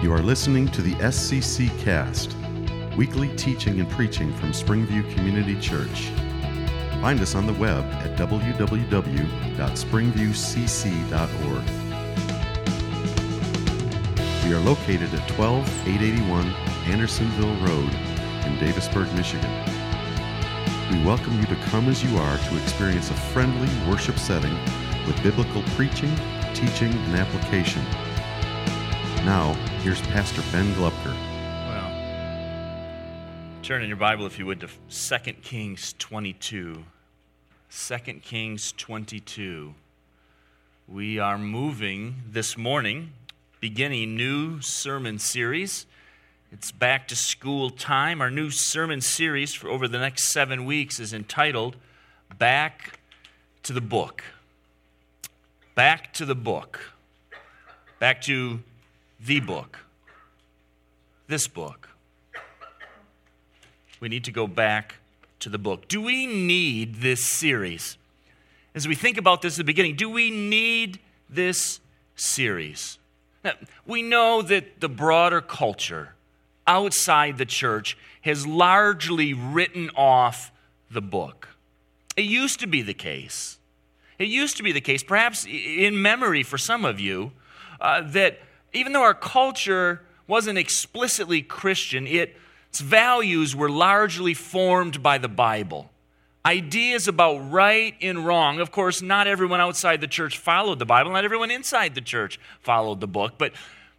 You are listening to the SCC Cast, weekly teaching and preaching from Springview Community Church. Find us on the web at www.springviewcc.org. We are located at 12881 Andersonville Road in Davisburg, Michigan. We welcome you to come as you are to experience a friendly worship setting with biblical preaching, teaching, and application. Now, here's Pastor Ben Glupker. Well, turn in your Bible, if you would, to 2 Kings 22. 2 Kings 22. We are moving this morning, beginning new sermon series. It's back to school time. Our new sermon series for over the next seven weeks is entitled Back to the Book. Back to the Book. Back to the book. This book. We need to go back to the book. Do we need this series? As we think about this at the beginning, do we need this series? Now, we know that the broader culture outside the church has largely written off the book. It used to be the case. It used to be the case, perhaps in memory for some of you, uh, that even though our culture wasn't explicitly Christian, it, its values were largely formed by the Bible. Ideas about right and wrong. Of course, not everyone outside the church followed the Bible, not everyone inside the church followed the book, but,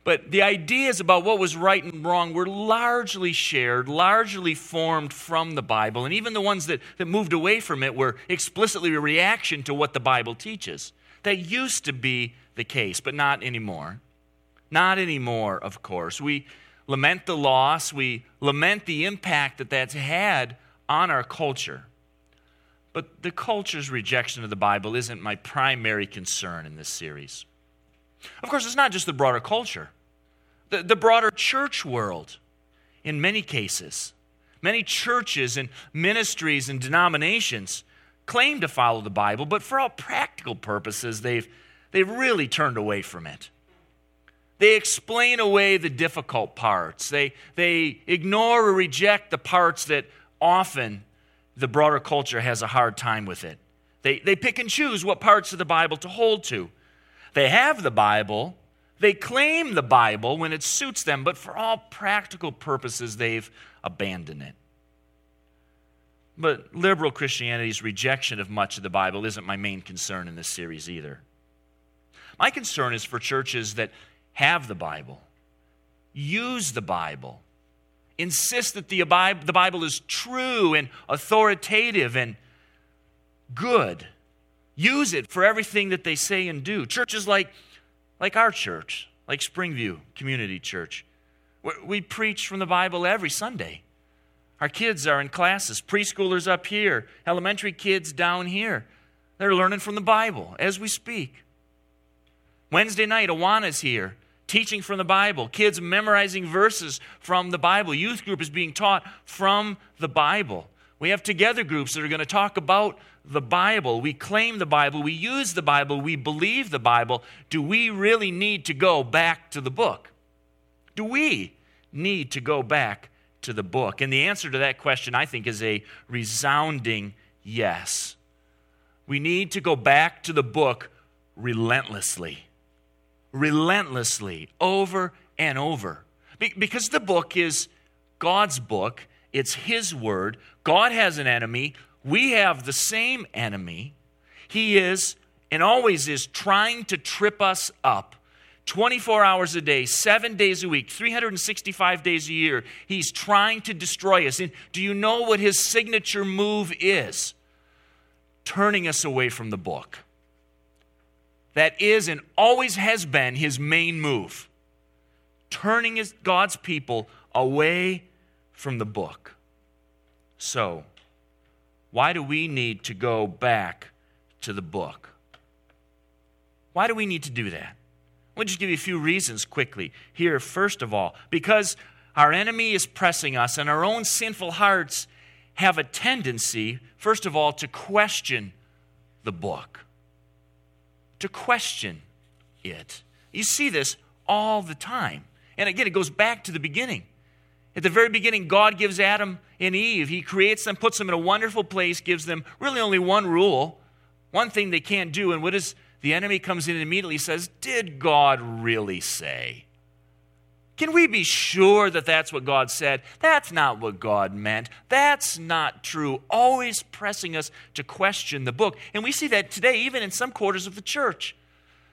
but the ideas about what was right and wrong were largely shared, largely formed from the Bible, and even the ones that, that moved away from it were explicitly a reaction to what the Bible teaches. That used to be the case, but not anymore. Not anymore, of course. We lament the loss, we lament the impact that that's had on our culture. But the culture's rejection of the Bible isn't my primary concern in this series. Of course, it's not just the broader culture, the, the broader church world, in many cases. Many churches and ministries and denominations claim to follow the Bible, but for all practical purposes, they've, they've really turned away from it. They explain away the difficult parts. They, they ignore or reject the parts that often the broader culture has a hard time with it. They, they pick and choose what parts of the Bible to hold to. They have the Bible, they claim the Bible when it suits them, but for all practical purposes, they've abandoned it. But liberal Christianity's rejection of much of the Bible isn't my main concern in this series either. My concern is for churches that have the Bible, use the Bible, insist that the Bible is true and authoritative and good. Use it for everything that they say and do. Churches like, like our church, like Springview Community Church, we preach from the Bible every Sunday. Our kids are in classes, preschoolers up here, elementary kids down here. They're learning from the Bible as we speak. Wednesday night, Awana's here teaching from the Bible, kids memorizing verses from the Bible. Youth group is being taught from the Bible. We have together groups that are going to talk about the Bible. We claim the Bible, we use the Bible, we believe the Bible. Do we really need to go back to the book? Do we need to go back to the book? And the answer to that question, I think, is a resounding yes. We need to go back to the book relentlessly relentlessly over and over. Because the book is God's book, it's His word. God has an enemy, we have the same enemy. He is and always is trying to trip us up. 24 hours a day, seven days a week, 365 days a year. He's trying to destroy us. And do you know what his signature move is? Turning us away from the book. That is and always has been his main move turning his, God's people away from the book. So, why do we need to go back to the book? Why do we need to do that? Let me just give you a few reasons quickly. Here, first of all, because our enemy is pressing us and our own sinful hearts have a tendency, first of all, to question the book to question it. You see this all the time. And again, it goes back to the beginning. At the very beginning, God gives Adam and Eve, He creates them, puts them in a wonderful place, gives them really only one rule, one thing they can't do. And what is the enemy comes in and immediately says, Did God really say? Can we be sure that that's what God said? That's not what God meant. That's not true. Always pressing us to question the book. And we see that today, even in some quarters of the church.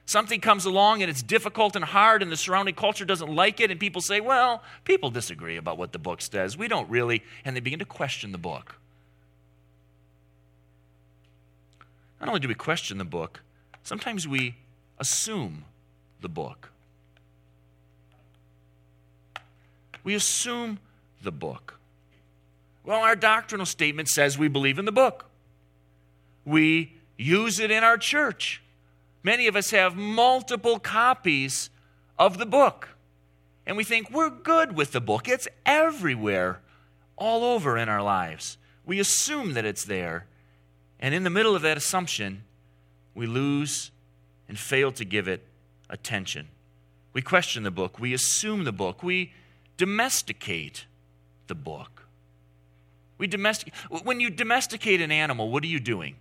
Something comes along and it's difficult and hard, and the surrounding culture doesn't like it, and people say, Well, people disagree about what the book says. We don't really. And they begin to question the book. Not only do we question the book, sometimes we assume the book. We assume the book. Well, our doctrinal statement says we believe in the book. We use it in our church. Many of us have multiple copies of the book. And we think we're good with the book. It's everywhere, all over in our lives. We assume that it's there. And in the middle of that assumption, we lose and fail to give it attention. We question the book. We assume the book. We domesticate the book. We domesticate. When you domesticate an animal, what are you doing?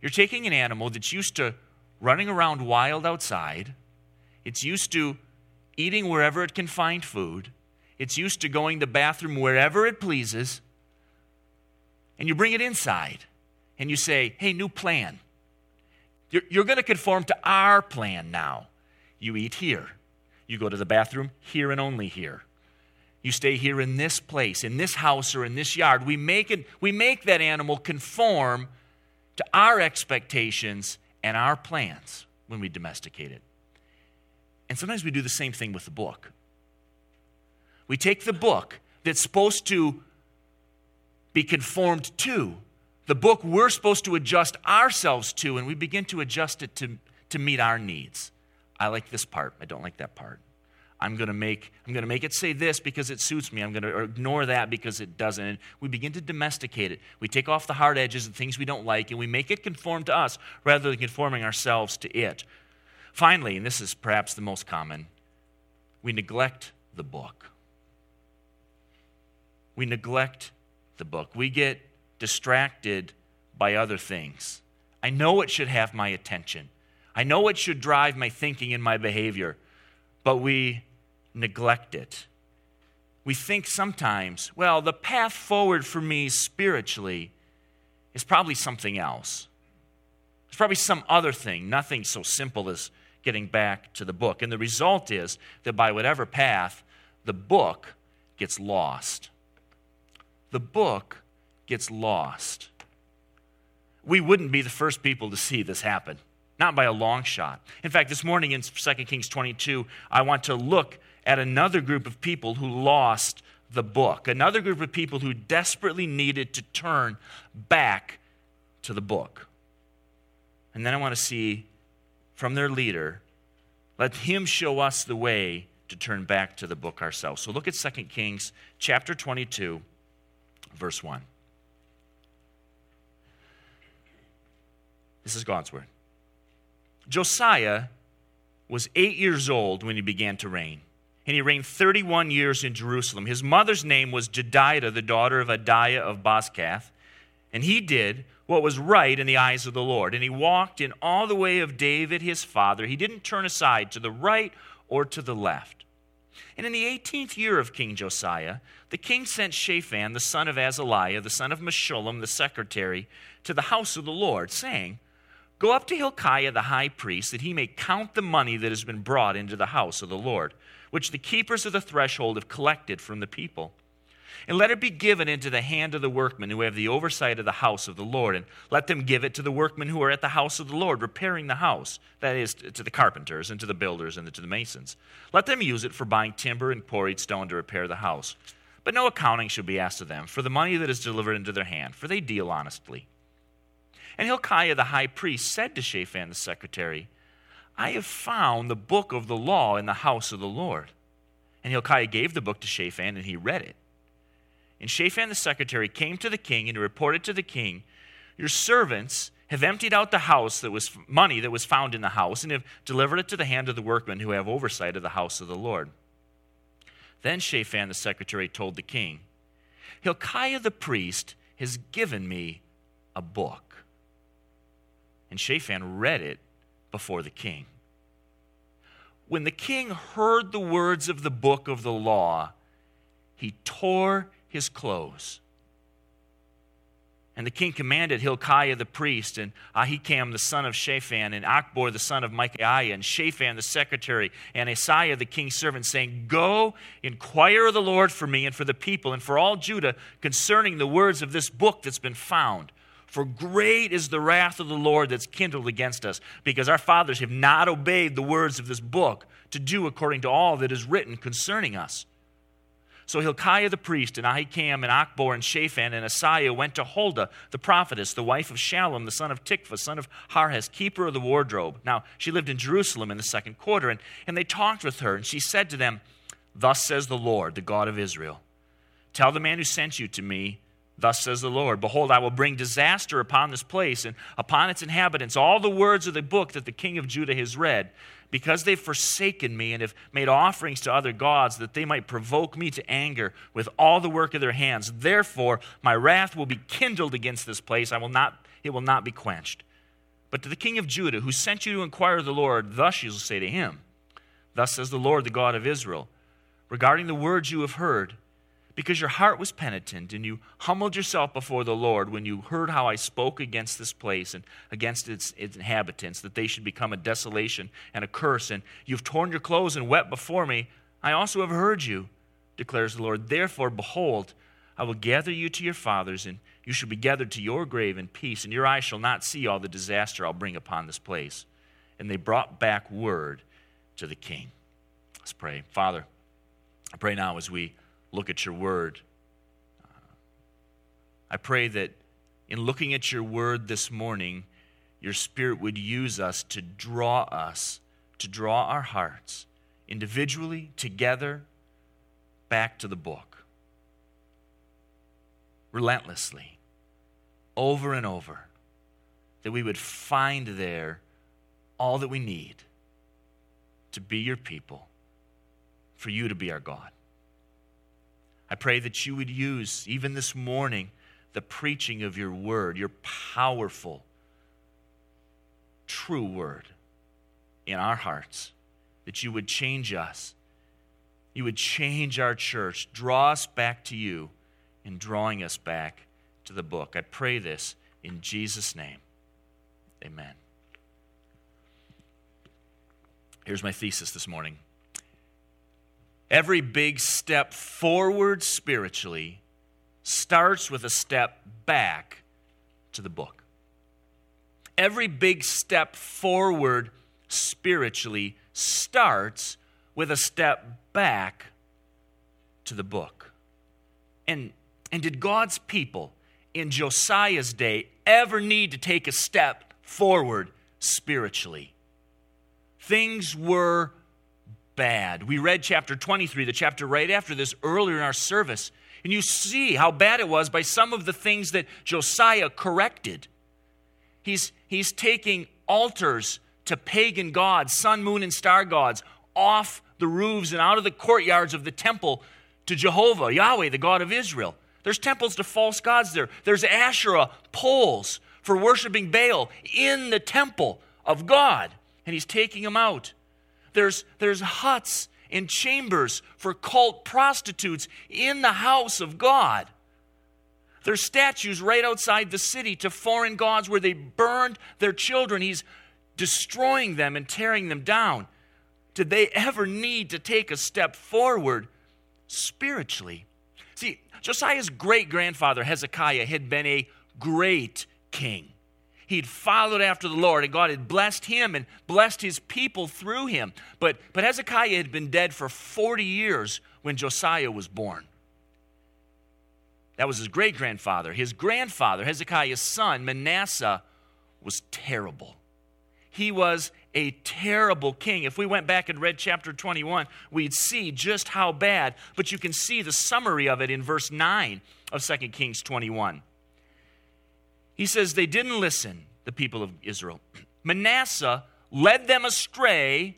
You're taking an animal that's used to running around wild outside, it's used to eating wherever it can find food, it's used to going to the bathroom wherever it pleases, and you bring it inside and you say, hey, new plan. You're, you're going to conform to our plan now. You eat here. You go to the bathroom here and only here. You stay here in this place, in this house, or in this yard. We make, it, we make that animal conform to our expectations and our plans when we domesticate it. And sometimes we do the same thing with the book. We take the book that's supposed to be conformed to, the book we're supposed to adjust ourselves to, and we begin to adjust it to, to meet our needs. I like this part, I don't like that part. I'm going to make I'm going to make it say this because it suits me. I'm going to ignore that because it doesn't. And we begin to domesticate it. We take off the hard edges and things we don't like and we make it conform to us rather than conforming ourselves to it. Finally, and this is perhaps the most common, we neglect the book. We neglect the book. We get distracted by other things. I know it should have my attention. I know it should drive my thinking and my behavior, but we neglect it. We think sometimes, well, the path forward for me spiritually is probably something else. It's probably some other thing, nothing so simple as getting back to the book. And the result is that by whatever path, the book gets lost. The book gets lost. We wouldn't be the first people to see this happen, not by a long shot. In fact, this morning in 2 Kings 22, I want to look at another group of people who lost the book, another group of people who desperately needed to turn back to the book. And then I want to see from their leader, let him show us the way to turn back to the book ourselves. So look at 2 Kings chapter 22, verse 1. This is God's word. Josiah was eight years old when he began to reign and he reigned 31 years in Jerusalem. His mother's name was Jedidah, the daughter of Adaiah of Bozkath, and he did what was right in the eyes of the Lord. And he walked in all the way of David his father. He didn't turn aside to the right or to the left. And in the 18th year of King Josiah, the king sent Shaphan, the son of Azaliah, the son of Meshullam, the secretary, to the house of the Lord, saying, Go up to Hilkiah the high priest, that he may count the money that has been brought into the house of the Lord which the keepers of the threshold have collected from the people. And let it be given into the hand of the workmen who have the oversight of the house of the Lord. And let them give it to the workmen who are at the house of the Lord, repairing the house. That is, to the carpenters and to the builders and to the masons. Let them use it for buying timber and quarried stone to repair the house. But no accounting should be asked of them for the money that is delivered into their hand, for they deal honestly. And Hilkiah the high priest said to Shaphan the secretary, I have found the book of the law in the house of the Lord. And Hilkiah gave the book to Shaphan, and he read it. And Shaphan the secretary came to the king and reported to the king, Your servants have emptied out the house that was money that was found in the house, and have delivered it to the hand of the workmen who have oversight of the house of the Lord. Then Shaphan the secretary told the king, Hilkiah the priest has given me a book. And Shaphan read it before the king. When the king heard the words of the book of the law, he tore his clothes and the king commanded Hilkiah the priest, and Ahikam the son of Shaphan, and Achbor the son of Micaiah, and Shaphan the secretary, and Asaiah the king's servant, saying, Go, inquire of the Lord for me and for the people, and for all Judah concerning the words of this book that's been found. For great is the wrath of the Lord that's kindled against us, because our fathers have not obeyed the words of this book to do according to all that is written concerning us. So Hilkiah the priest, and Ahikam, and Achbor, and Shaphan, and Asaiah went to Huldah, the prophetess, the wife of Shallum, the son of Tikvah, son of Harhas, keeper of the wardrobe. Now, she lived in Jerusalem in the second quarter, and, and they talked with her, and she said to them, Thus says the Lord, the God of Israel Tell the man who sent you to me, Thus says the Lord Behold, I will bring disaster upon this place and upon its inhabitants all the words of the book that the king of Judah has read because they've forsaken me and have made offerings to other gods, that they might provoke me to anger with all the work of their hands. Therefore, my wrath will be kindled against this place. I will not, it will not be quenched. But to the king of Judah, who sent you to inquire of the Lord, thus you shall say to him, Thus says the Lord, the God of Israel, regarding the words you have heard, because your heart was penitent and you humbled yourself before the Lord when you heard how I spoke against this place and against its, its, inhabitants, that they should become a desolation and a curse, and you've torn your clothes and wept before me, I also have heard you, declares the Lord. Therefore, behold, I will gather you to your fathers, and you shall be gathered to your grave in peace, and your eyes shall not see all the disaster I'll bring upon this place. And they brought back word to the king. Let's pray. Father, I pray now as we look at your word. Uh, I pray that in looking at your word this morning, your spirit would use us to draw us, to draw our hearts individually, together, back to the book. Relentlessly, over and over, that we would find there all that we need to be your people, for you to be our God. I pray that you would use, even this morning, the preaching of your word, your powerful, true word in our hearts, that you would change us. You would change our church, draw us back to you, and drawing us back to the book. I pray this in Jesus' name. Amen. Here's my thesis this morning. Every big step forward spiritually starts with a step back to the book. Every big step forward spiritually starts with a step back to the book. And, and did God's people in Josiah's day ever need to take a step forward spiritually? Things were bad. We read chapter 23, the chapter right after this, earlier in our service. And you see how bad it was by some of the things that Josiah corrected. He's, he's taking altars to pagan gods, sun, moon, and star gods, off the roofs and out of the courtyards of the temple to Jehovah, Yahweh, the God of Israel. There's temples to false gods there. There's Asherah poles for worshiping Baal in the temple of God. And he's taking them out. There's, there's huts and chambers for cult prostitutes in the house of God. There's statues right outside the city to foreign gods where they burned their children. He's destroying them and tearing them down. Did they ever need to take a step forward spiritually? See, Josiah's great grandfather, Hezekiah, had been a great king. He'd followed after the Lord, and God had blessed him and blessed his people through him. But, but Hezekiah had been dead for 40 years when Josiah was born. That was his great grandfather. His grandfather, Hezekiah's son, Manasseh, was terrible. He was a terrible king. If we went back and read chapter 21, we'd see just how bad, but you can see the summary of it in verse 9 of 2 Kings 21. He says they didn't listen, the people of Israel. Manasseh led them astray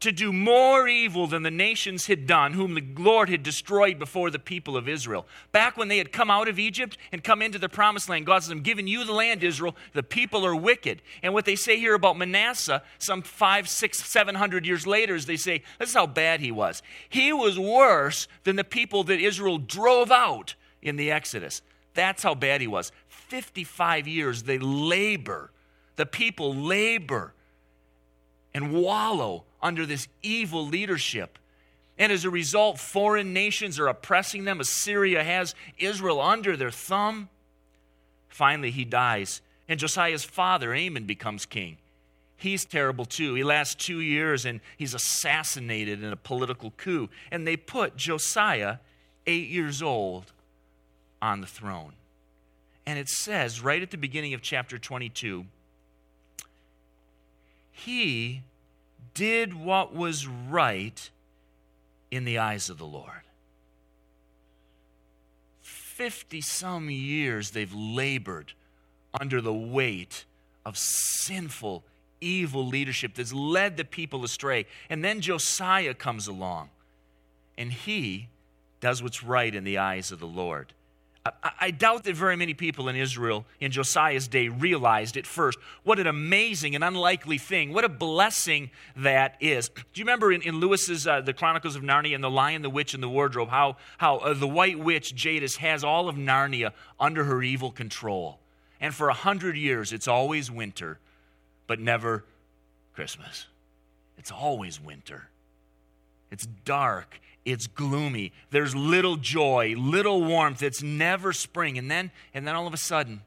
to do more evil than the nations had done, whom the Lord had destroyed before the people of Israel. Back when they had come out of Egypt and come into the promised land, God says, I'm giving you the land, Israel. The people are wicked. And what they say here about Manasseh, some five, six, seven hundred years later, is they say, This is how bad he was. He was worse than the people that Israel drove out in the Exodus. That's how bad he was. 55 years they labor. The people labor and wallow under this evil leadership. And as a result, foreign nations are oppressing them. Assyria has Israel under their thumb. Finally, he dies, and Josiah's father, Amon, becomes king. He's terrible too. He lasts two years and he's assassinated in a political coup. And they put Josiah, eight years old, on the throne. And it says right at the beginning of chapter 22 he did what was right in the eyes of the Lord. 50 some years they've labored under the weight of sinful, evil leadership that's led the people astray. And then Josiah comes along and he does what's right in the eyes of the Lord. I doubt that very many people in Israel in Josiah's day realized at first what an amazing and unlikely thing, what a blessing that is. Do you remember in, in Lewis's uh, The Chronicles of Narnia and The Lion, the Witch, and the Wardrobe, how, how uh, the White Witch, Jadis, has all of Narnia under her evil control? And for a hundred years, it's always winter, but never Christmas. It's always winter. It's dark it's gloomy. There's little joy, little warmth. It's never spring. And then, and then all of a sudden,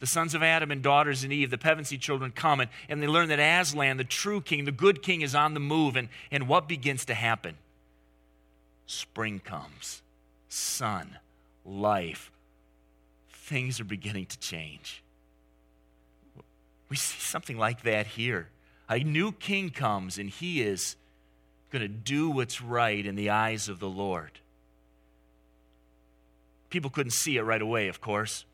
the sons of Adam and daughters of Eve, the Pevensey children, come and, and they learn that Aslan, the true king, the good king, is on the move. And, and what begins to happen? Spring comes, sun, life. Things are beginning to change. We see something like that here. A new king comes, and he is going to do what's right in the eyes of the Lord. People couldn't see it right away, of course.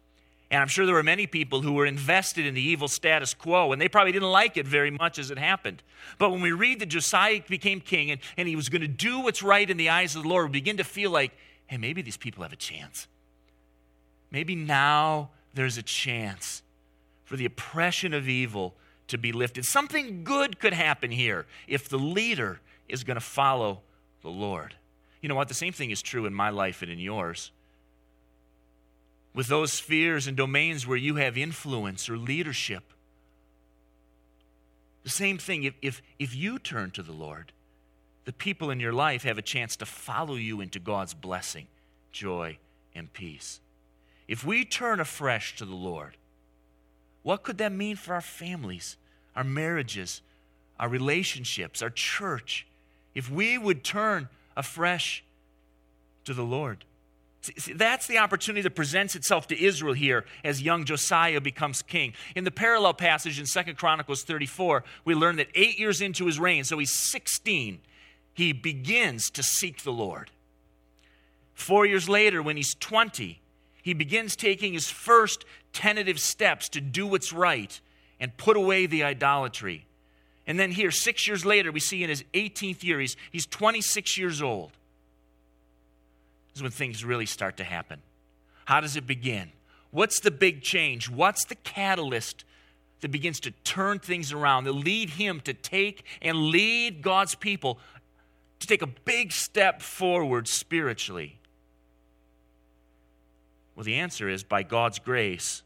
And I'm sure there were many people who were invested in the evil status quo, and they probably didn't like it very much as it happened. But when we read that Josiah became king and, and he was going to do what's right in the eyes of the Lord, we begin to feel like, hey, maybe these people have a chance. Maybe now there's a chance for the oppression of evil to be lifted. Something good could happen here if the leader is going to follow the Lord. You know what? The same thing is true in my life and in yours. With those spheres and domains where you have influence or leadership, the same thing, if, if, if you turn to the Lord, the people in your life have a chance to follow you into God's blessing, joy, and peace. If we turn afresh to the Lord, what could that mean for our families, our marriages, our relationships, our church, if we would turn afresh to the Lord. See, that's the opportunity that presents itself to Israel here as young Josiah becomes king. In the parallel passage in Second Chronicles 34, we learn that eight years into his reign, so he's 16, he begins to seek the Lord. Four years later, when he's 20, he begins taking his first tentative steps to do what's right and put away the idolatry. And then here, six years later, we see in his 18th year, he's, he's 26 years old. This is when things really start to happen. How does it begin? What's the big change? What's the catalyst that begins to turn things around, that lead him to take and lead God's people to take a big step forward spiritually? Well, the answer is by God's grace,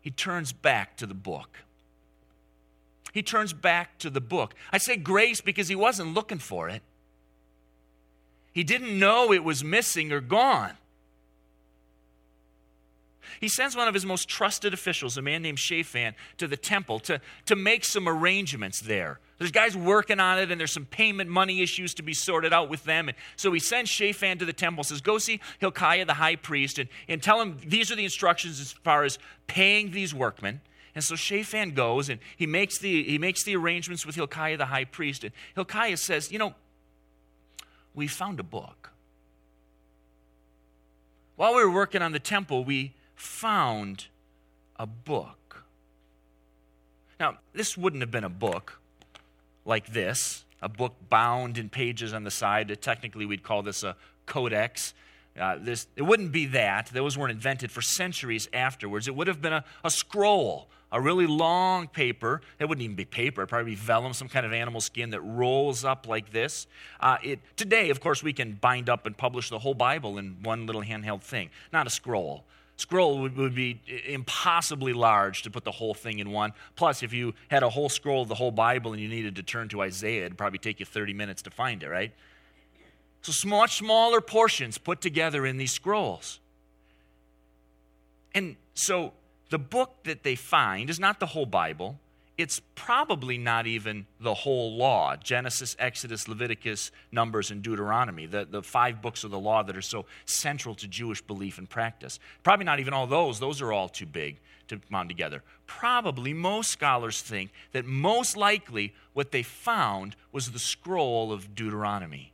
he turns back to the book. He turns back to the book. I say grace because he wasn't looking for it. He didn't know it was missing or gone. He sends one of his most trusted officials, a man named Shaphan, to the temple to, to make some arrangements there. There's guys working on it, and there's some payment money issues to be sorted out with them. And so he sends Shaphan to the temple, says, Go see Hilkiah the high priest, and, and tell him these are the instructions as far as paying these workmen. And so Shaphan goes and he makes the, he makes the arrangements with Hilkiah the high priest. And Hilkiah says, You know, we found a book. While we were working on the temple, we found a book. Now, this wouldn't have been a book like this. a book bound in pages on the side. Technically, we'd call this a codex. Uh, this, it wouldn't be that. Those weren't invented for centuries afterwards. It would have been a, a scroll, a really long paper. It wouldn't even be paper, it'd probably be vellum, some kind of animal skin that rolls up like this. Uh, it, today, of course, we can bind up and publish the whole Bible in one little handheld thing, not a scroll. Scroll would, would be impossibly large to put the whole thing in one. Plus, if you had a whole scroll of the whole Bible and you needed to turn to Isaiah, it'd probably take you 30 minutes to find it, right? So much smaller portions put together in these scrolls. And so the book that they find is not the whole Bible. It's probably not even the whole law Genesis, Exodus, Leviticus, Numbers, and Deuteronomy, the, the five books of the law that are so central to Jewish belief and practice. Probably not even all those, those are all too big to bond together. Probably most scholars think that most likely what they found was the scroll of Deuteronomy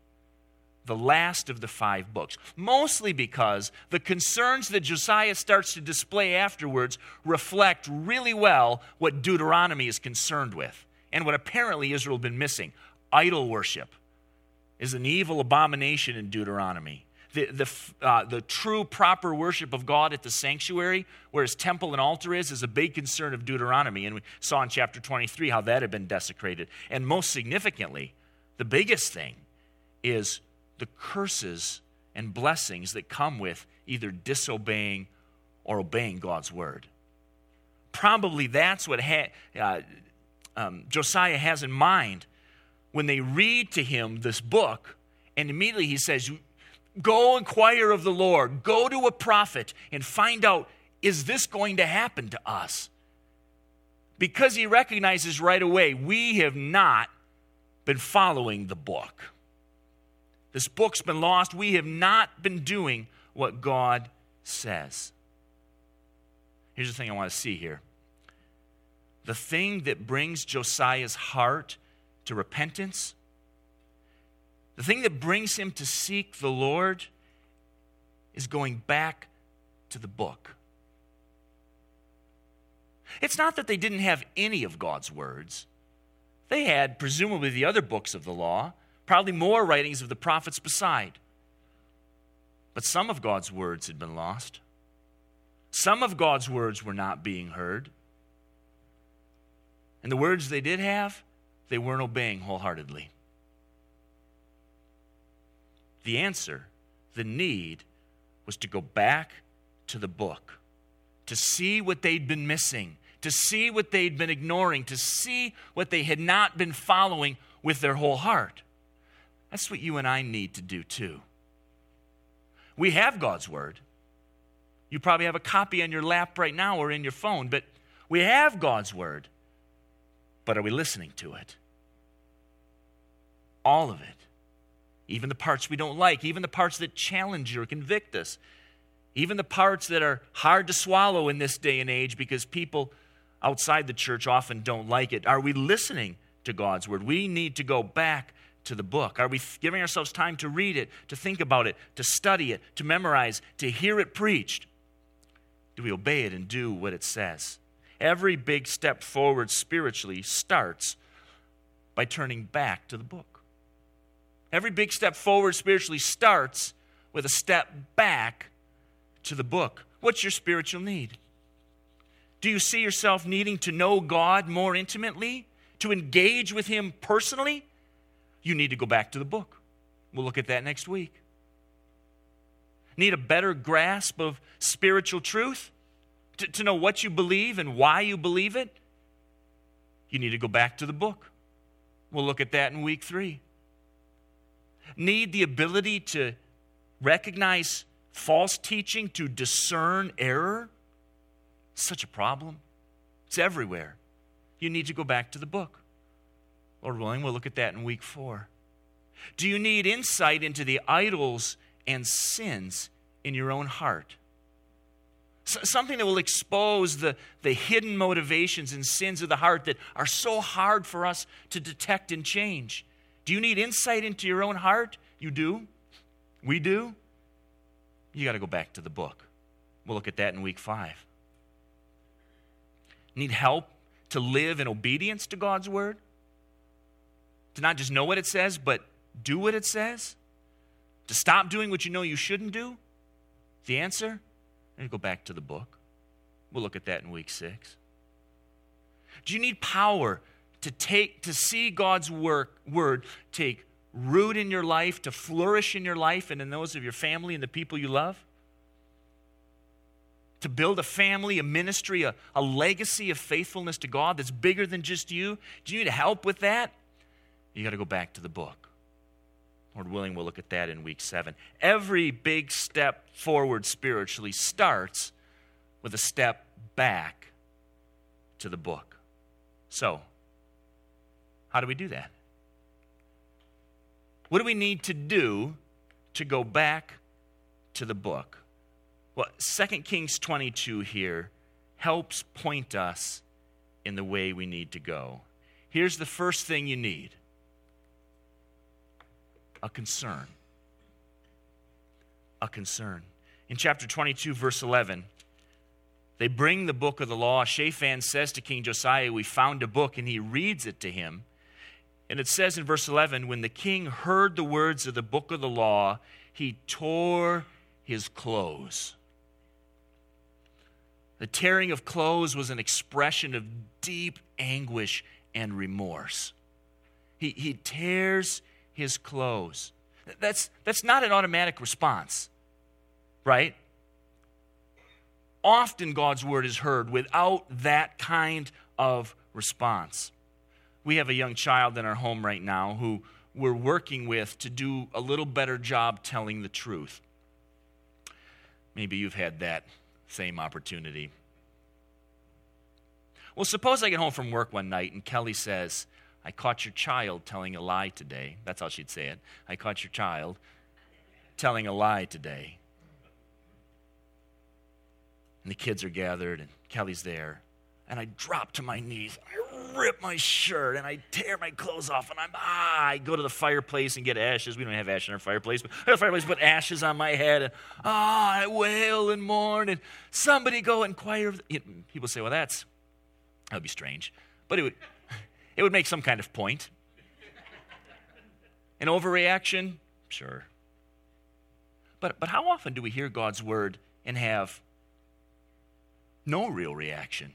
the last of the five books, mostly because the concerns that Josiah starts to display afterwards reflect really well what Deuteronomy is concerned with and what apparently Israel had been missing. Idol worship is an evil abomination in Deuteronomy. The, the, uh, the true, proper worship of God at the sanctuary, where his temple and altar is, is a big concern of Deuteronomy. And we saw in chapter 23 how that had been desecrated. And most significantly, the biggest thing is the curses and blessings that come with either disobeying or obeying God's word. Probably that's what ha- uh, um, Josiah has in mind when they read to him this book, and immediately he says, Go inquire of the Lord, go to a prophet, and find out, is this going to happen to us? Because he recognizes right away, we have not been following the book. This book's been lost. We have not been doing what God says. Here's the thing I want to see here the thing that brings Josiah's heart to repentance, the thing that brings him to seek the Lord, is going back to the book. It's not that they didn't have any of God's words. They had, presumably, the other books of the law probably more writings of the prophets beside. But some of God's words had been lost. Some of God's words were not being heard. And the words they did have, they weren't obeying wholeheartedly. The answer, the need, was to go back to the book, to see what they'd been missing, to see what they'd been ignoring, to see what they had not been following with their whole heart. That's what you and I need to do too. We have God's Word. You probably have a copy on your lap right now or in your phone, but we have God's Word. But are we listening to it? All of it. Even the parts we don't like, even the parts that challenge or convict us, even the parts that are hard to swallow in this day and age because people outside the church often don't like it. Are we listening to God's Word? We need to go back to the book? Are we giving ourselves time to read it, to think about it, to study it, to memorize, to hear it preached? Do we obey it and do what it says? Every big step forward spiritually starts by turning back to the book. Every big step forward spiritually starts with a step back to the book. What's your spiritual need? Do you see yourself needing to know God more intimately, to engage with Him personally? You need to go back to the book. We'll look at that next week. Need a better grasp of spiritual truth? To, to know what you believe and why you believe it? You need to go back to the book. We'll look at that in week three. Need the ability to recognize false teaching, to discern error? Such a problem. It's everywhere. You need to go back to the book. Lord willing, we'll look at that in week four. Do you need insight into the idols and sins in your own heart? something that will expose the, the hidden motivations and sins of the heart that are so hard for us to detect and change. Do you need insight into your own heart? You do. We do. You got to go back to the book. We'll look at that in week five. Need help to live in obedience to God's word? To not just know what it says, but do what it says? To stop doing what you know you shouldn't do? The answer? And go back to the book. We'll look at that in week six. Do you need power to take to see God's work word take root in your life, to flourish in your life and in those of your family and the people you love? To build a family, a ministry, a, a legacy of faithfulness to God that's bigger than just you? Do you need help with that? You got to go back to the book. Lord willing, we'll look at that in week seven. Every big step forward spiritually starts with a step back to the book. So, how do we do that? What do we need to do to go back to the book? Well, 2 Kings 22 here helps point us in the way we need to go. Here's the first thing you need a concern. A concern. In chapter 22, verse 11, they bring the book of the law. Shaphan says to King Josiah, We found a book, and he reads it to him. And it says in verse 11, When the king heard the words of the book of the law, he tore his clothes. The tearing of clothes was an expression of deep anguish and remorse. He, he tears his clothes. That's, that's not an automatic response, right? Often God's word is heard without that kind of response. We have a young child in our home right now who we're working with to do a little better job telling the truth. Maybe you've had that same opportunity. Well, suppose I get home from work one night and Kelly says, I caught your child telling a lie today. That's how she'd say it. I caught your child telling a lie today. And the kids are gathered, and Kelly's there. And I drop to my knees. I rip my shirt and I tear my clothes off. And I'm, ah, I go to the fireplace and get ashes. We don't have ash in our fireplace, but I have fireplace, put ashes on my head. And ah, I wail and mourn. And somebody go inquire. People say, well, that's, that would be strange. But it would, it would make some kind of point. An overreaction? Sure. But, but how often do we hear God's word and have no real reaction?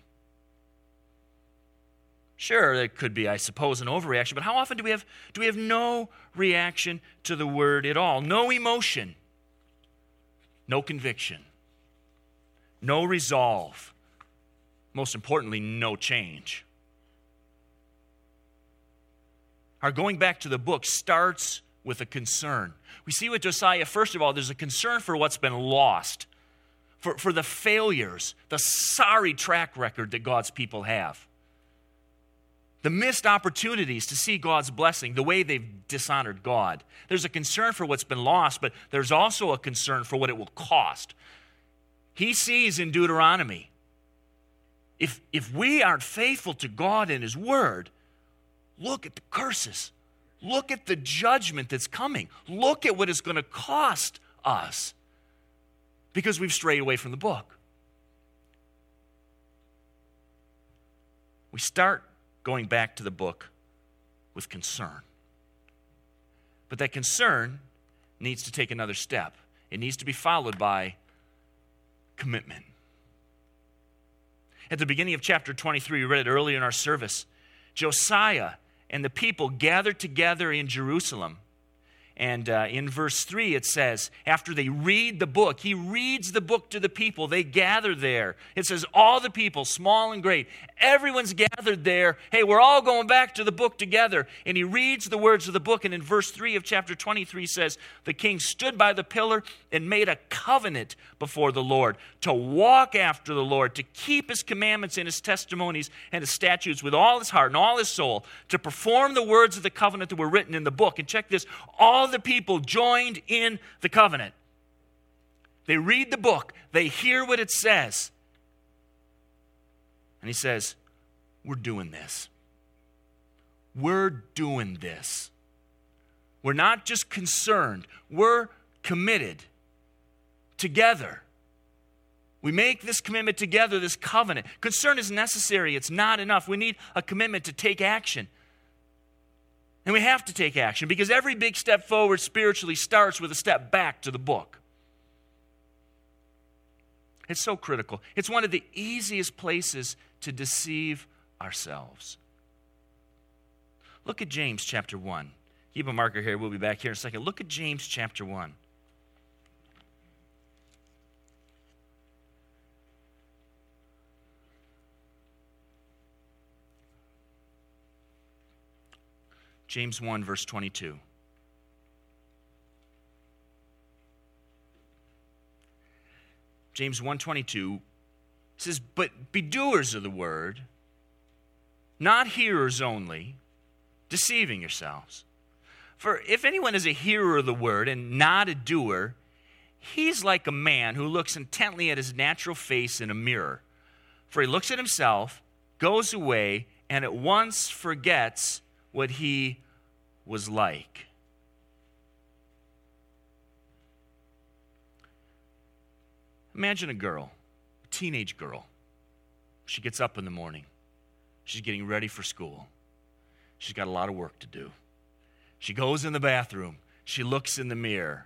Sure, there could be, I suppose, an overreaction, but how often do we have, do we have no reaction to the word at all? No emotion, no conviction, no resolve, most importantly, no change. Our going back to the book starts with a concern. We see with Josiah, first of all, there's a concern for what's been lost, for, for the failures, the sorry track record that God's people have, the missed opportunities to see God's blessing, the way they've dishonored God. There's a concern for what's been lost, but there's also a concern for what it will cost. He sees in Deuteronomy if, if we aren't faithful to God and His Word, Look at the curses. Look at the judgment that's coming. Look at what it's going to cost us because we've strayed away from the book. We start going back to the book with concern. But that concern needs to take another step. It needs to be followed by commitment. At the beginning of chapter 23, we read it earlier in our service. Josiah and the people gathered together in Jerusalem. And uh, in verse 3, it says, after they read the book, he reads the book to the people. They gather there. It says, all the people, small and great, everyone's gathered there. Hey, we're all going back to the book together. And he reads the words of the book. And in verse 3 of chapter 23 says, The king stood by the pillar and made a covenant before the Lord to walk after the Lord, to keep his commandments and his testimonies and his statutes with all his heart and all his soul, to perform the words of the covenant that were written in the book. And check this all the people joined in the covenant. They read the book, they hear what it says. And he says, We're doing this. We're doing this. We're not just concerned, we're committed together. We make this commitment together, this covenant. Concern is necessary, it's not enough. We need a commitment to take action. And we have to take action because every big step forward spiritually starts with a step back to the book. It's so critical. It's one of the easiest places to deceive ourselves. Look at James chapter 1. Keep a marker here. We'll be back here in a second. Look at James chapter 1. James 1, verse 22. James 1:22 says, "But be doers of the word, not hearers only, deceiving yourselves. For if anyone is a hearer of the word and not a doer, he's like a man who looks intently at his natural face in a mirror. For he looks at himself, goes away, and at once forgets what he was like. Imagine a girl, a teenage girl. She gets up in the morning. She's getting ready for school. She's got a lot of work to do. She goes in the bathroom. She looks in the mirror.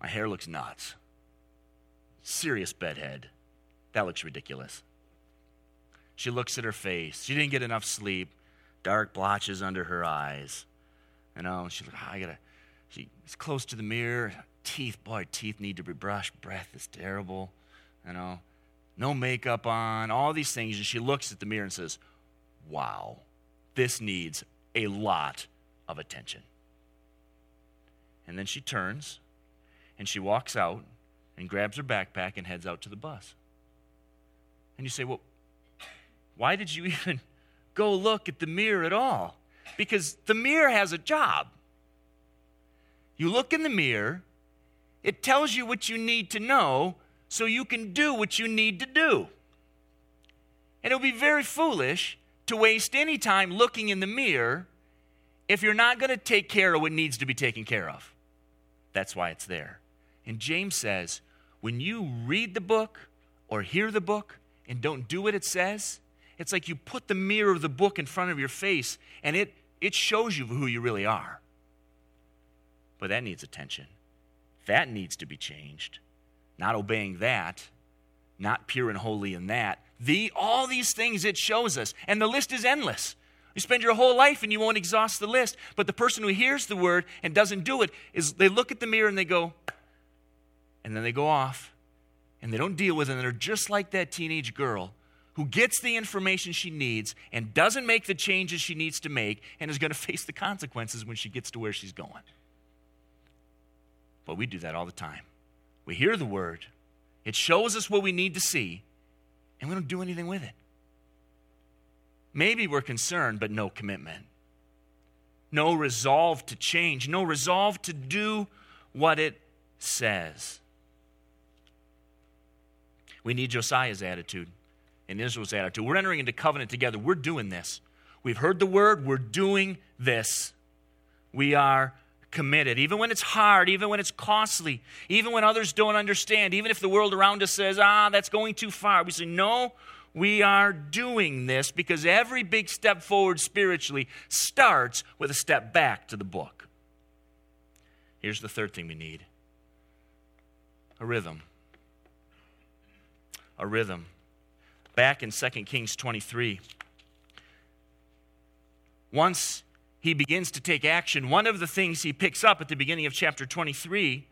My hair looks nuts. Serious bedhead. That looks ridiculous. She looks at her face. She didn't get enough sleep. Dark blotches under her eyes. You know, she's like, oh, I gotta. She's close to the mirror. Teeth, boy, teeth need to be brushed. Breath is terrible. You know, no makeup on, all these things. And she looks at the mirror and says, Wow, this needs a lot of attention. And then she turns and she walks out and grabs her backpack and heads out to the bus. And you say, Well, why did you even go look at the mirror at all? Because the mirror has a job. You look in the mirror, it tells you what you need to know so you can do what you need to do. And it would be very foolish to waste any time looking in the mirror if you're not going to take care of what needs to be taken care of. That's why it's there. And James says, when you read the book or hear the book and don't do what it says, it's like you put the mirror of the book in front of your face and it, it shows you who you really are. But that needs attention. That needs to be changed. Not obeying that, not pure and holy in that. The, all these things it shows us, and the list is endless. You spend your whole life and you won't exhaust the list. But the person who hears the word and doesn't do it is they look at the mirror and they go, and then they go off and they don't deal with it. And they're just like that teenage girl who gets the information she needs and doesn't make the changes she needs to make and is going to face the consequences when she gets to where she's going. But we do that all the time. We hear the word, it shows us what we need to see, and we don't do anything with it. Maybe we're concerned, but no commitment. No resolve to change, no resolve to do what it says. We need Josiah's attitude and Israel's attitude. We're entering into covenant together. We're doing this. We've heard the word, we're doing this. We are committed, even when it's hard, even when it's costly, even when others don't understand, even if the world around us says, ah, that's going too far. We say, no, we are doing this because every big step forward spiritually starts with a step back to the book. Here's the third thing we need a rhythm. A rhythm. Back in 2 Kings 23, once he begins to take action, one of the things he picks up at the beginning of chapter 23,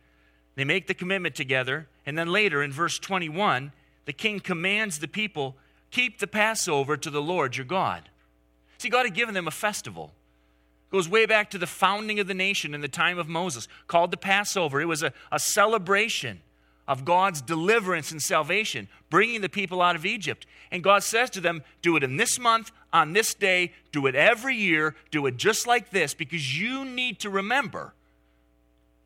they make the commitment together, and then later in verse 21, the king commands the people, keep the Passover to the Lord your God. See, God had given them a festival. It goes way back to the founding of the nation in the time of Moses, called the Passover. It was a, a celebration of God's deliverance and salvation, bringing the people out of Egypt. And God says to them, Do it in this month, on this day, do it every year, do it just like this, because you need to remember.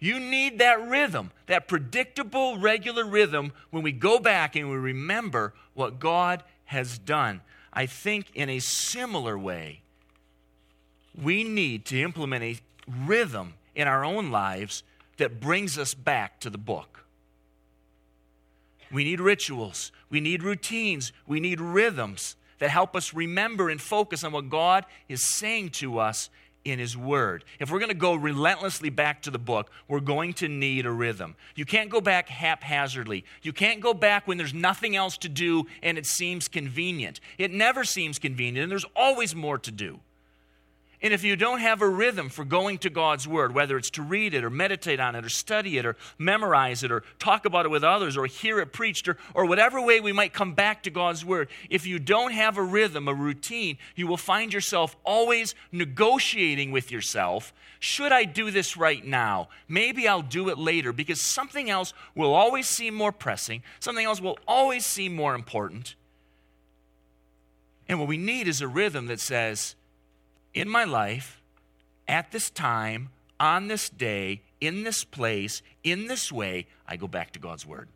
You need that rhythm, that predictable, regular rhythm when we go back and we remember what God has done. I think in a similar way, we need to implement a rhythm in our own lives that brings us back to the book. We need rituals. We need routines. We need rhythms that help us remember and focus on what God is saying to us in His Word. If we're going to go relentlessly back to the book, we're going to need a rhythm. You can't go back haphazardly. You can't go back when there's nothing else to do and it seems convenient. It never seems convenient, and there's always more to do. And if you don't have a rhythm for going to God's Word, whether it's to read it or meditate on it or study it or memorize it or talk about it with others or hear it preached or, or whatever way we might come back to God's Word, if you don't have a rhythm, a routine, you will find yourself always negotiating with yourself. Should I do this right now? Maybe I'll do it later because something else will always seem more pressing, something else will always seem more important. And what we need is a rhythm that says, in my life, at this time, on this day, in this place, in this way, I go back to God's Word.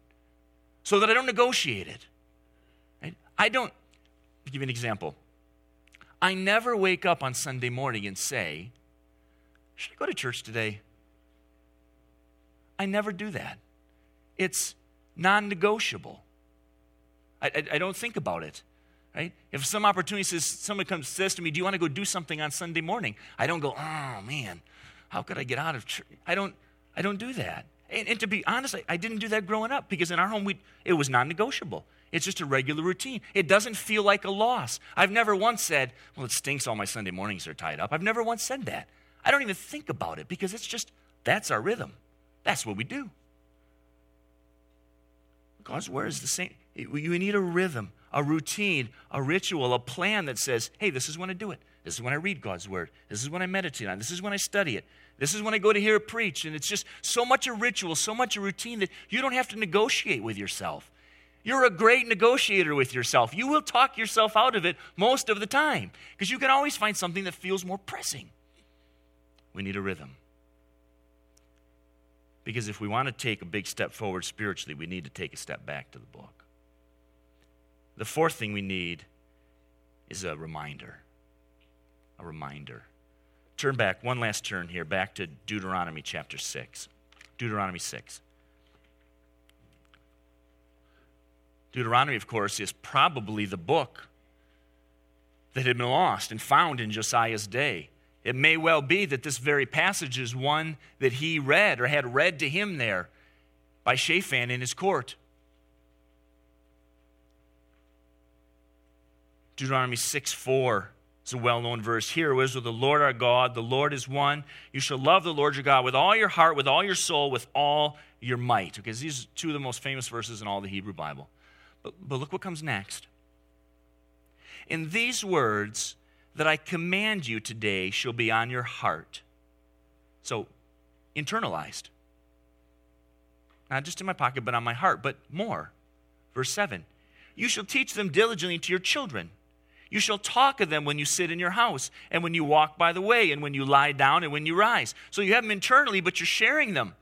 So that I don't negotiate it. Right? I don't, give you an example. I never wake up on Sunday morning and say, Should I go to church today? I never do that. It's non negotiable. I, I, I, don't think about it. Right? If some opportunity says, somebody comes says to me, Do you want to go do something on Sunday morning? I don't go, Oh man, how could I get out of church? I don't, I don't do that. And, and to be honest, I, I, didn't do that growing up because in our home, we, it was non negotiable. It's just a regular routine. It doesn't feel like a loss. I've never once said, Well, it stinks all my Sunday mornings are tied up. I've never once said that. I don't even think about it because it's just, that's our rhythm. That's what we do. God's word is the same. You need a rhythm a routine, a ritual, a plan that says, hey, this is when I do it. This is when I read God's word. This is when I meditate on. This is when I study it. This is when I go to hear it preached. And it's just so much a ritual, so much a routine that you don't have to negotiate with yourself. You're a great negotiator with yourself. You will talk yourself out of it most of the time because you can always find something that feels more pressing. We need a rhythm. Because if we want to take a big step forward spiritually, we need to take a step back to the book. The fourth thing we need is a reminder. A reminder. Turn back, one last turn here, back to Deuteronomy chapter 6. Deuteronomy 6. Deuteronomy, of course, is probably the book that had been lost and found in Josiah's day. It may well be that this very passage is one that he read or had read to him there by Shaphan in his court. Deuteronomy 6 4. It's a well known verse here. Is with the Lord our God, the Lord is one. You shall love the Lord your God with all your heart, with all your soul, with all your might. Because these are two of the most famous verses in all the Hebrew Bible. But, but look what comes next. In these words that I command you today shall be on your heart. So, internalized. Not just in my pocket, but on my heart, but more. Verse 7 You shall teach them diligently to your children you shall talk of them when you sit in your house, and when you walk by the way, and when you lie down, and when you rise. So you have them internally, but you're sharing them.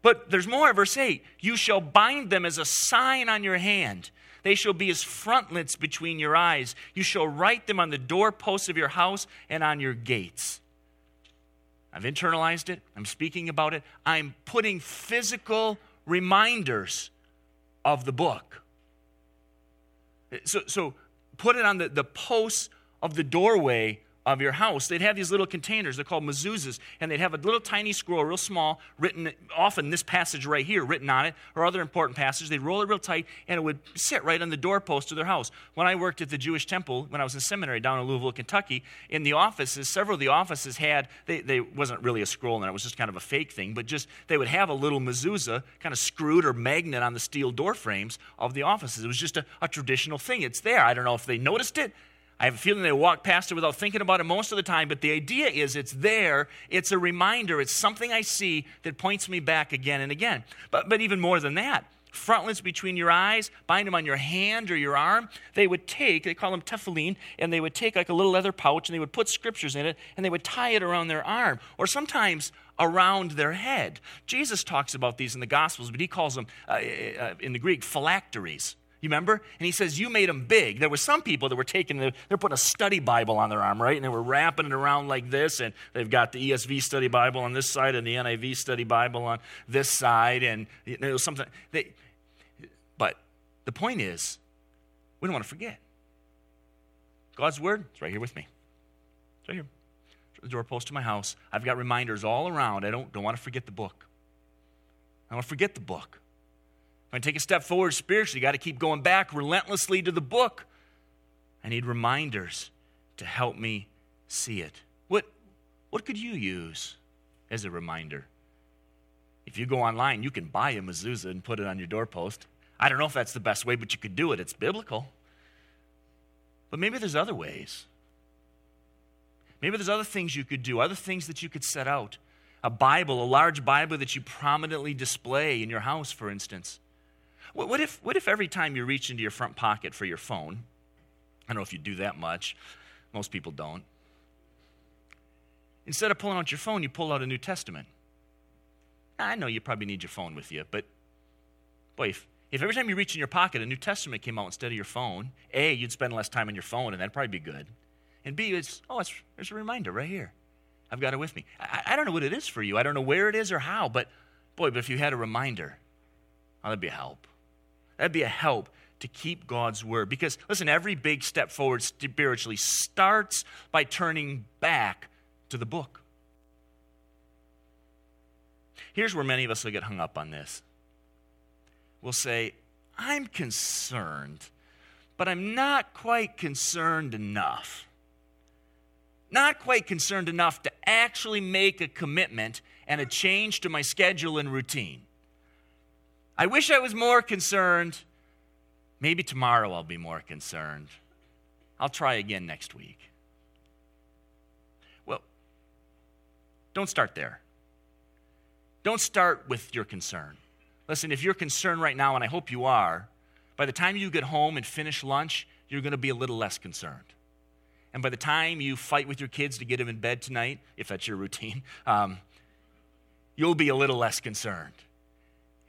But there's more, verse 8 You shall bind them as a sign on your hand. They shall be as frontlets between your eyes. You shall write them on the doorposts of your house and on your gates. I've internalized it. I'm speaking about it. I'm putting physical reminders of the book. So, so put it on the, the posts of the doorway of your house. They'd have these little containers, they're called mezuzahs, and they'd have a little tiny scroll, real small, written, often this passage right here, written on it, or other important passages. They'd roll it real tight, and it would sit right on the doorpost of their house. When I worked at the Jewish temple, when I was in seminary down in Louisville, Kentucky, in the offices, several of the offices had, they, they wasn't really a scroll and it was just kind of a fake thing, but just they would have a little mezuzah kind of screwed or magnet on the steel door frames of the offices. It was just a, a traditional thing. It's there. I don't know if they noticed it. I have a feeling they walk past it without thinking about it most of the time, but the idea is it's there. It's a reminder. It's something I see that points me back again and again. But, but even more than that, frontlets between your eyes, bind them on your hand or your arm. They would take, they call them tefillin, and they would take like a little leather pouch and they would put scriptures in it and they would tie it around their arm or sometimes around their head. Jesus talks about these in the Gospels, but he calls them uh, uh, in the Greek phylacteries. You remember? And he says, You made them big. There were some people that were taking, they're putting a study Bible on their arm, right? And they were wrapping it around like this. And they've got the ESV study Bible on this side and the NIV study Bible on this side. And you know, something. They, but the point is, we don't want to forget. God's word, it's right here with me. It's right here. the doorpost to my house, I've got reminders all around. I don't, don't want to forget the book. I don't want to forget the book. I take a step forward spiritually, you got to keep going back relentlessly to the book. I need reminders to help me see it. What, what could you use as a reminder? If you go online, you can buy a mezuzah and put it on your doorpost. I don't know if that's the best way, but you could do it. It's biblical. But maybe there's other ways. Maybe there's other things you could do, other things that you could set out. A Bible, a large Bible that you prominently display in your house, for instance. What if, what if every time you reach into your front pocket for your phone, I don't know if you do that much, most people don't, instead of pulling out your phone, you pull out a New Testament? I know you probably need your phone with you, but boy, if, if every time you reach in your pocket a New Testament came out instead of your phone, A, you'd spend less time on your phone, and that'd probably be good. And B, it's, oh, it's, there's a reminder right here. I've got it with me. I, I don't know what it is for you. I don't know where it is or how, but boy, but if you had a reminder, oh, that'd be a help. That'd be a help to keep God's word. Because, listen, every big step forward spiritually starts by turning back to the book. Here's where many of us will get hung up on this. We'll say, I'm concerned, but I'm not quite concerned enough. Not quite concerned enough to actually make a commitment and a change to my schedule and routine. I wish I was more concerned. Maybe tomorrow I'll be more concerned. I'll try again next week. Well, don't start there. Don't start with your concern. Listen, if you're concerned right now, and I hope you are, by the time you get home and finish lunch, you're going to be a little less concerned. And by the time you fight with your kids to get them in bed tonight, if that's your routine, um, you'll be a little less concerned.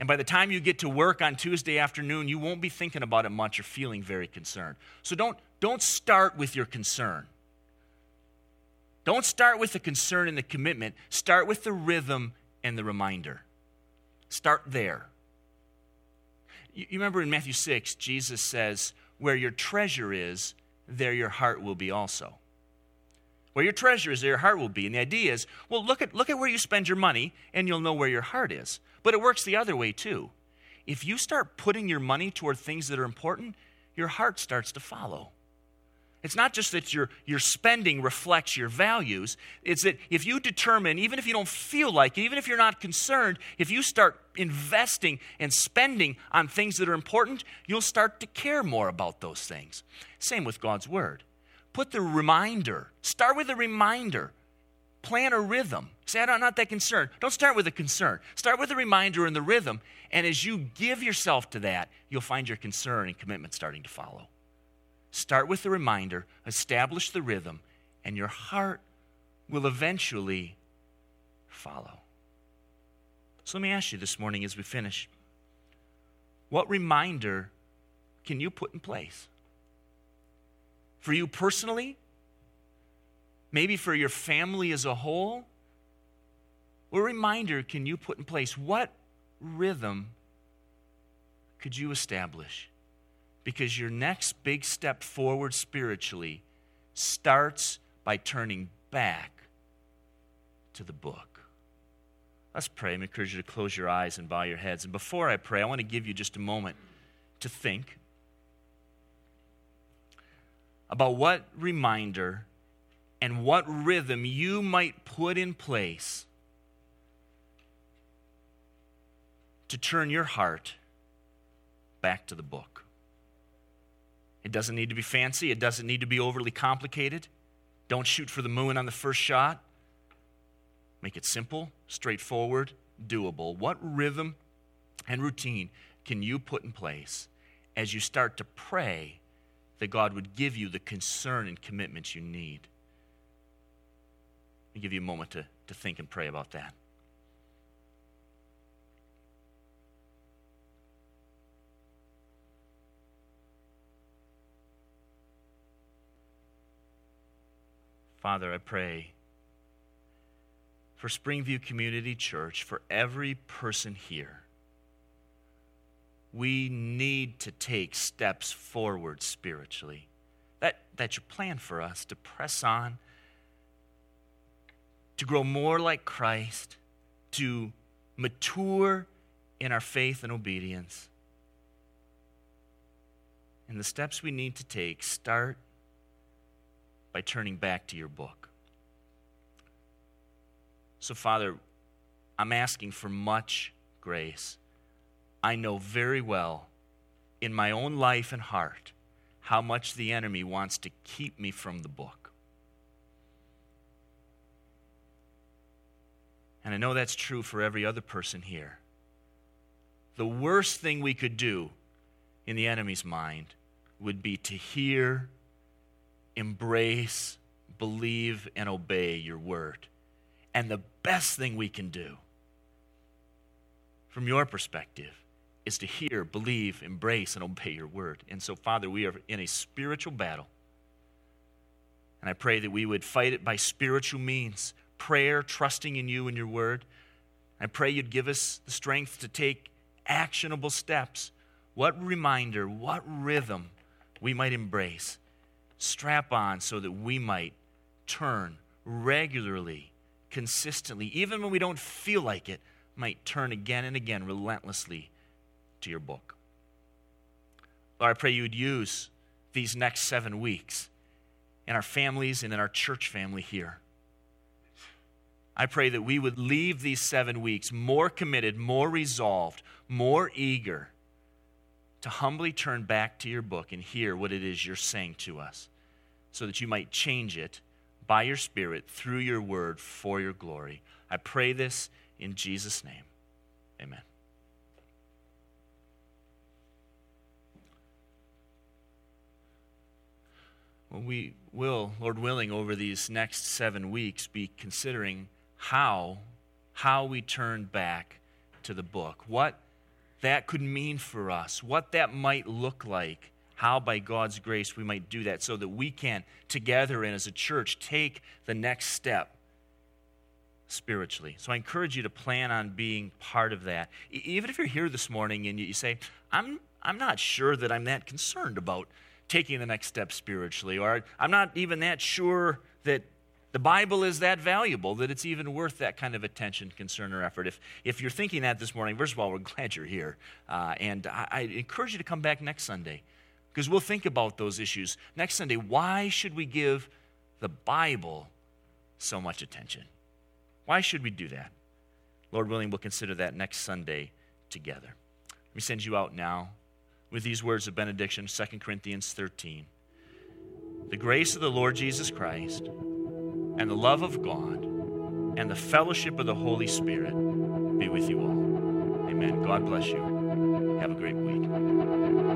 And by the time you get to work on Tuesday afternoon, you won't be thinking about it much or feeling very concerned. So don't, don't start with your concern. Don't start with the concern and the commitment. Start with the rhythm and the reminder. Start there. You, you remember in Matthew 6, Jesus says, Where your treasure is, there your heart will be also. Where your treasure is, there your heart will be. And the idea is, well, look at, look at where you spend your money, and you'll know where your heart is. But it works the other way, too. If you start putting your money toward things that are important, your heart starts to follow. It's not just that your, your spending reflects your values. It's that if you determine, even if you don't feel like it, even if you're not concerned, if you start investing and spending on things that are important, you'll start to care more about those things. Same with God's Word. Put the reminder, start with a reminder. Plan a rhythm. Say, I'm not that concerned. Don't start with a concern. Start with a reminder and the rhythm. And as you give yourself to that, you'll find your concern and commitment starting to follow. Start with the reminder, establish the rhythm, and your heart will eventually follow. So let me ask you this morning as we finish what reminder can you put in place? For you personally, maybe for your family as a whole, what reminder can you put in place? What rhythm could you establish? Because your next big step forward spiritually starts by turning back to the book. Let's pray. I encourage you to close your eyes and bow your heads. And before I pray, I want to give you just a moment to think about what reminder and what rhythm you might put in place to turn your heart back to the book. It doesn't need to be fancy, it doesn't need to be overly complicated. Don't shoot for the moon on the first shot. Make it simple, straightforward, doable. What rhythm and routine can you put in place as you start to pray that God would give you the concern and commitments you need? I'll give you a moment to, to think and pray about that. Father, I pray for Springview Community Church, for every person here. We need to take steps forward spiritually. That, that's your plan for us to press on, to grow more like Christ, to mature in our faith and obedience. And the steps we need to take start by turning back to your book. So, Father, I'm asking for much grace. I know very well in my own life and heart how much the enemy wants to keep me from the book. And I know that's true for every other person here. The worst thing we could do in the enemy's mind would be to hear, embrace, believe, and obey your word. And the best thing we can do, from your perspective, is to hear, believe, embrace, and obey your word. And so, Father, we are in a spiritual battle. And I pray that we would fight it by spiritual means prayer, trusting in you and your word. I pray you'd give us the strength to take actionable steps. What reminder, what rhythm we might embrace, strap on so that we might turn regularly, consistently, even when we don't feel like it, might turn again and again relentlessly to your book. Lord, I pray you would use these next seven weeks in our families and in our church family here. I pray that we would leave these seven weeks more committed, more resolved, more eager to humbly turn back to your book and hear what it is you're saying to us so that you might change it by your Spirit through your word for your glory. I pray this in Jesus' name. Amen. We will, Lord willing, over these next seven weeks be considering how, how we turn back to the book. What that could mean for us, what that might look like, how by God's grace we might do that so that we can, together and as a church, take the next step spiritually. So I encourage you to plan on being part of that. Even if you're here this morning and you say, I'm, I'm not sure that I'm that concerned about taking the next step spiritually, or I'm not even that sure that the Bible is that valuable that it's even worth that kind of attention, concern, or effort. If, if you're thinking that this morning, first of all, we're glad you're here. Uh, and I, I encourage you to come back next Sunday because we'll think about those issues. Next Sunday, why should we give the Bible so much attention? Why should we do that? Lord willing, we'll consider that next Sunday together. Let me send you out now with these words of benediction 2 Corinthians 13. The grace of the Lord Jesus Christ and the love of God and the fellowship of the Holy Spirit be with you all. Amen. God bless you. Have a great week.